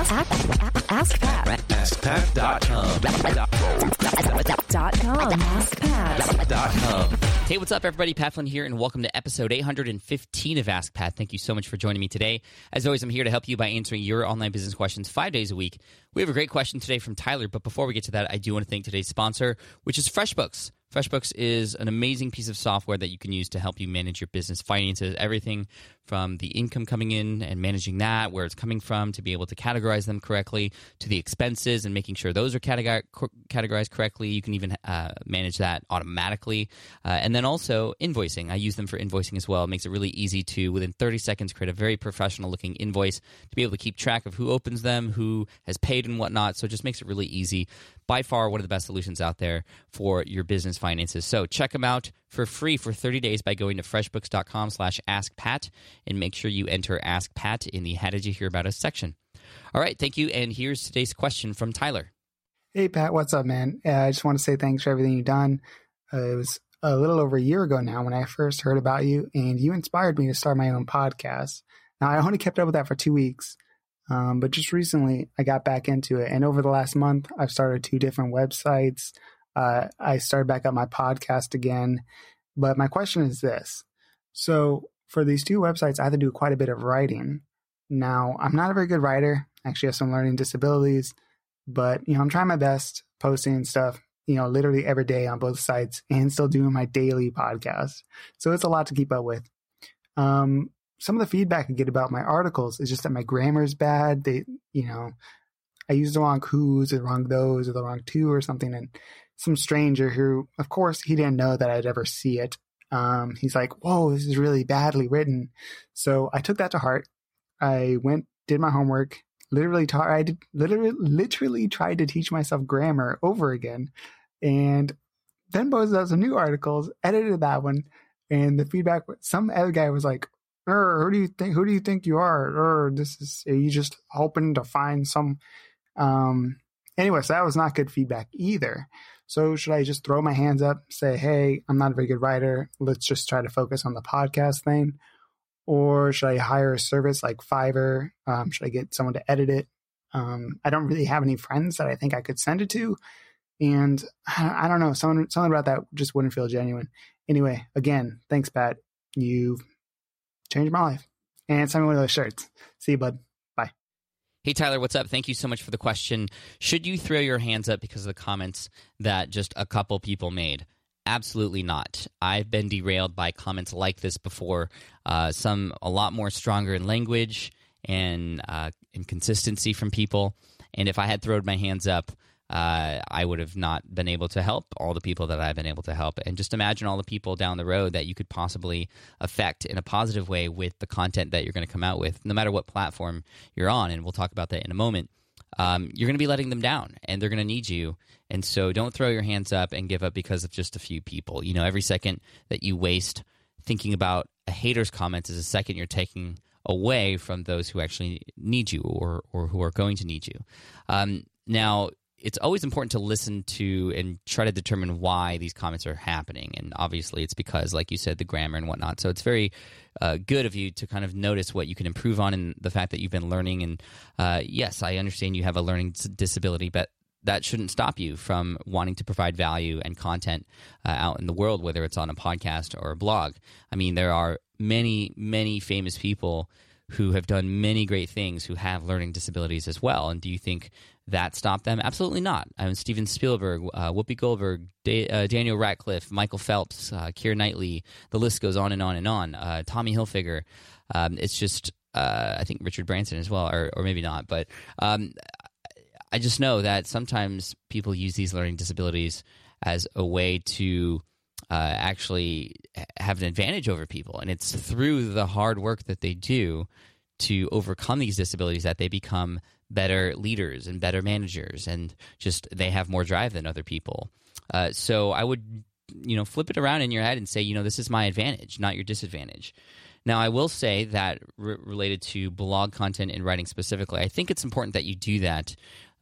Ask, ask, ask Pat. AskPat.com. Dot com. Hey, what's up, everybody? Pat Flynn here, and welcome to episode 815 of Ask Pat. Thank you so much for joining me today. As always, I'm here to help you by answering your online business questions five days a week. We have a great question today from Tyler, but before we get to that, I do want to thank today's sponsor, which is FreshBooks. FreshBooks is an amazing piece of software that you can use to help you manage your business finances, everything from the income coming in and managing that, where it's coming from, to be able to categorize them correctly, to the expenses and making sure those are categorized correctly. You can even uh, manage that automatically. Uh, and then also invoicing. I use them for invoicing as well. It makes it really easy to, within 30 seconds, create a very professional looking invoice to be able to keep track of who opens them, who has paid, and whatnot. So it just makes it really easy. By far, one of the best solutions out there for your business finances. So check them out for free for 30 days by going to freshbooks.com slash askpat and make sure you enter Ask Pat in the How Did You Hear About Us section. All right, thank you. And here's today's question from Tyler. Hey, Pat, what's up, man? Uh, I just want to say thanks for everything you've done. Uh, it was a little over a year ago now when I first heard about you, and you inspired me to start my own podcast. Now, I only kept up with that for two weeks, um, but just recently I got back into it. And over the last month, I've started two different websites. Uh, I started back up my podcast again. But my question is this. So for these two websites, I have to do quite a bit of writing. Now, I'm not a very good writer. I actually have some learning disabilities, but you know, I'm trying my best posting stuff, you know, literally every day on both sites and still doing my daily podcast. So it's a lot to keep up with. Um, some of the feedback I get about my articles is just that my grammar is bad. They, you know, I use the wrong who's or the wrong those or the wrong two or something. And some stranger who, of course, he didn't know that I'd ever see it. Um, he's like, whoa, this is really badly written. So I took that to heart. I went, did my homework, literally taught, I literally, literally tried to teach myself grammar over again. And then posted out some new articles, edited that one. And the feedback, some other guy was like, who do you think? Who do you think you are? Or this is are you just hoping to find some? Um, anyway, so that was not good feedback either. So should I just throw my hands up, say, "Hey, I'm not a very good writer. Let's just try to focus on the podcast thing," or should I hire a service like Fiverr? Um, should I get someone to edit it? Um, I don't really have any friends that I think I could send it to, and I, don't know. someone, something about that just wouldn't feel genuine. Anyway, again, thanks, Pat. You've changed my life. And send me one of those shirts. See you, bud. Hey, Tyler, what's up? Thank you so much for the question. Should you throw your hands up because of the comments that just a couple people made? Absolutely not. I've been derailed by comments like this before. Uh, some a lot more stronger in language and uh, in consistency from people. And if I had thrown my hands up, uh, I would have not been able to help all the people that I've been able to help. And just imagine all the people down the road that you could possibly affect in a positive way with the content that you're going to come out with, no matter what platform you're on. And we'll talk about that in a moment. Um, you're going to be letting them down and they're going to need you. And so don't throw your hands up and give up because of just a few people. You know, every second that you waste thinking about a hater's comments is a second you're taking away from those who actually need you or, or who are going to need you. Um, now, it's always important to listen to and try to determine why these comments are happening. And obviously, it's because, like you said, the grammar and whatnot. So it's very uh, good of you to kind of notice what you can improve on and the fact that you've been learning. And uh, yes, I understand you have a learning disability, but that shouldn't stop you from wanting to provide value and content uh, out in the world, whether it's on a podcast or a blog. I mean, there are many, many famous people who have done many great things who have learning disabilities as well. And do you think that stopped them? Absolutely not. I mean, Steven Spielberg, uh, Whoopi Goldberg, da- uh, Daniel Radcliffe, Michael Phelps, uh, Keira Knightley, the list goes on and on and on. Uh, Tommy Hilfiger. Um, it's just, uh, I think Richard Branson as well, or, or maybe not. But um, I just know that sometimes people use these learning disabilities as a way to uh, actually have an advantage over people. And it's through the hard work that they do to overcome these disabilities that they become better leaders and better managers and just they have more drive than other people. Uh, so I would, you know, flip it around in your head and say, you know, this is my advantage, not your disadvantage. Now, I will say that related to blog content and writing specifically, I think it's important that you do that.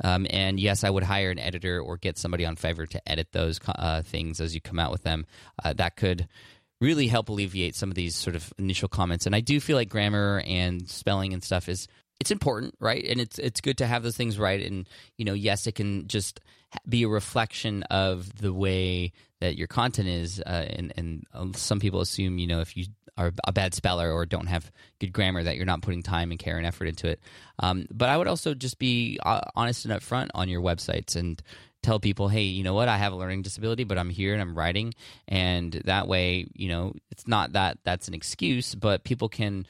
Um, and yes, I would hire an editor or get somebody on Fiverr to edit those uh, things as you come out with them. Uh, that could really help alleviate some of these sort of initial comments. And I do feel like grammar and spelling and stuff is it's important, right? And it's it's good to have those things right. And you know, yes, it can just be a reflection of the way that your content is. Uh, and and um, some people assume, you know, if you are a bad speller or don't have good grammar, that you're not putting time and care and effort into it. Um, but I would also just be uh, honest and upfront on your websites and tell people, hey, you know what, I have a learning disability, but I'm here and I'm writing, and that way, you know, it's not that that's an excuse, but people can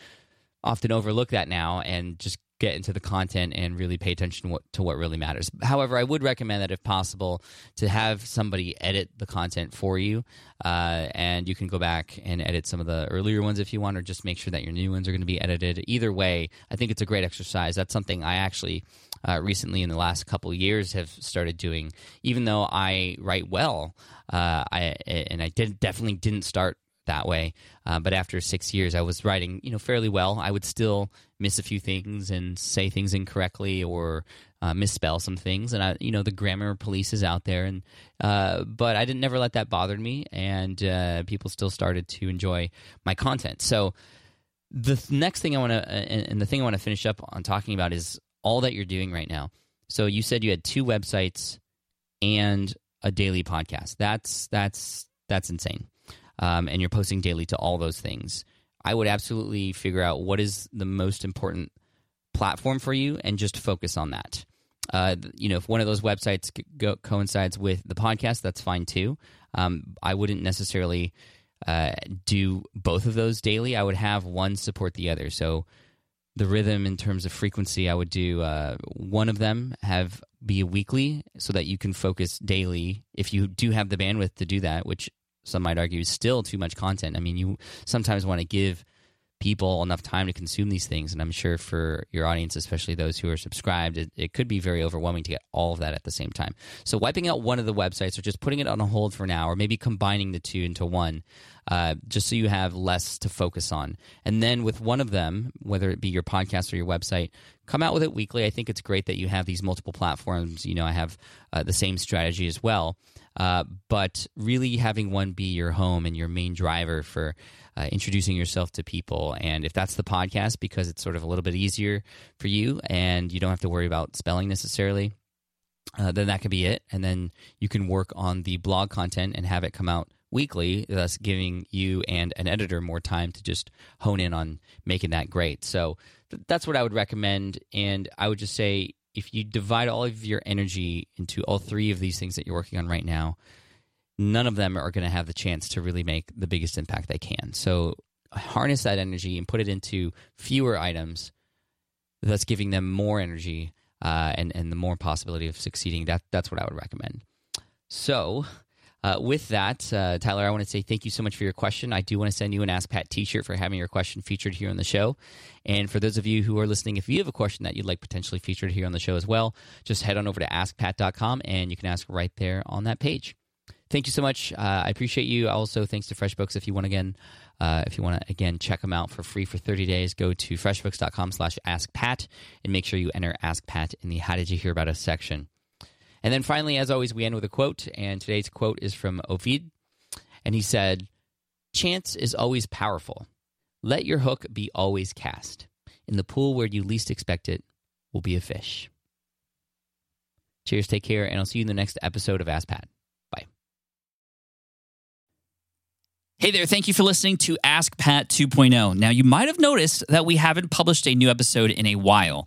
often overlook that now and just get into the content and really pay attention to what really matters. However, I would recommend that if possible to have somebody edit the content for you, uh, and you can go back and edit some of the earlier ones if you want, or just make sure that your new ones are going to be edited. Either way, I think it's a great exercise. That's something I actually uh, recently in the last couple years have started doing. Even though I write well, uh, I and I did definitely didn't start that way. Uh, but after six years, I was writing, you know, fairly well. I would still miss a few things and say things incorrectly or uh, misspell some things, and I, you know, the grammar police is out there, and uh, but I didn't never let that bother me, and uh, people still started to enjoy my content. So the th- next thing I want to, and the thing I want to finish up on talking about is all that you're doing right now. So you said you had two websites and a daily podcast. That's that's that's insane um, and you're posting daily to all those things, I would absolutely figure out what is the most important platform for you and just focus on that. Uh, you know, if one of those websites coincides with the podcast, that's fine too. Um, I wouldn't necessarily uh, do both of those daily. I would have one support the other. So the rhythm in terms of frequency, I would do uh, one of them have be a weekly so that you can focus daily if you do have the bandwidth to do that, which some might argue is still too much content. I mean, you sometimes want to give people enough time to consume these things. And I'm sure for your audience, especially those who are subscribed, it, it, could be very overwhelming to get all of that at the same time. So wiping out one of the websites or just putting it on a hold for now, or maybe combining the two into one, uh, just so you have less to focus on. And then with one of them, whether it be your podcast or your website, come out with it weekly. I think it's great that you have these multiple platforms. You know, I have uh, the same strategy as well. Uh, but really having one be your home and your main driver for uh, introducing yourself to people. And if that's the podcast, because it's sort of a little bit easier for you and you don't have to worry about spelling necessarily, uh, then that could be it. And then you can work on the blog content and have it come out weekly, thus giving you and an editor more time to just hone in on making that great. So th- that's what I would recommend. And I would just say if you divide all of your energy into all three of these things that you're working on right now, none of them are going to have the chance to really make the biggest impact they can. So harness that energy and put it into fewer items, thus giving them more energy uh, and and the more possibility of succeeding. That that's what I would recommend. So uh, with that, uh, Tyler, I want to say thank you so much for your question. I do want to send you an Ask Pat t shirt for having your question featured here on the show. And for those of you who are listening, if you have a question that you'd like potentially featured here on the show as well, just head on over to askpat.com and you can ask right there on that page. Thank you so much. Uh, I appreciate you. Also, thanks to FreshBooks. If you want again, uh, if you want to again check them out for free for 30 days, go to freshbooks.com slash askpat and make sure you enter Ask Pat in the How Did You Hear About Us section. And then finally, as always, we end with a quote. And today's quote is from Ovid. And he said, Chance is always powerful. Let your hook be always cast. In the pool where you least expect it will be a fish. Cheers, take care, and I'll see you in the next episode of Ask Pat. Bye. Hey there, thank you for listening to Ask Pat 2.0. Now, you might have noticed that we haven't published a new episode in a while.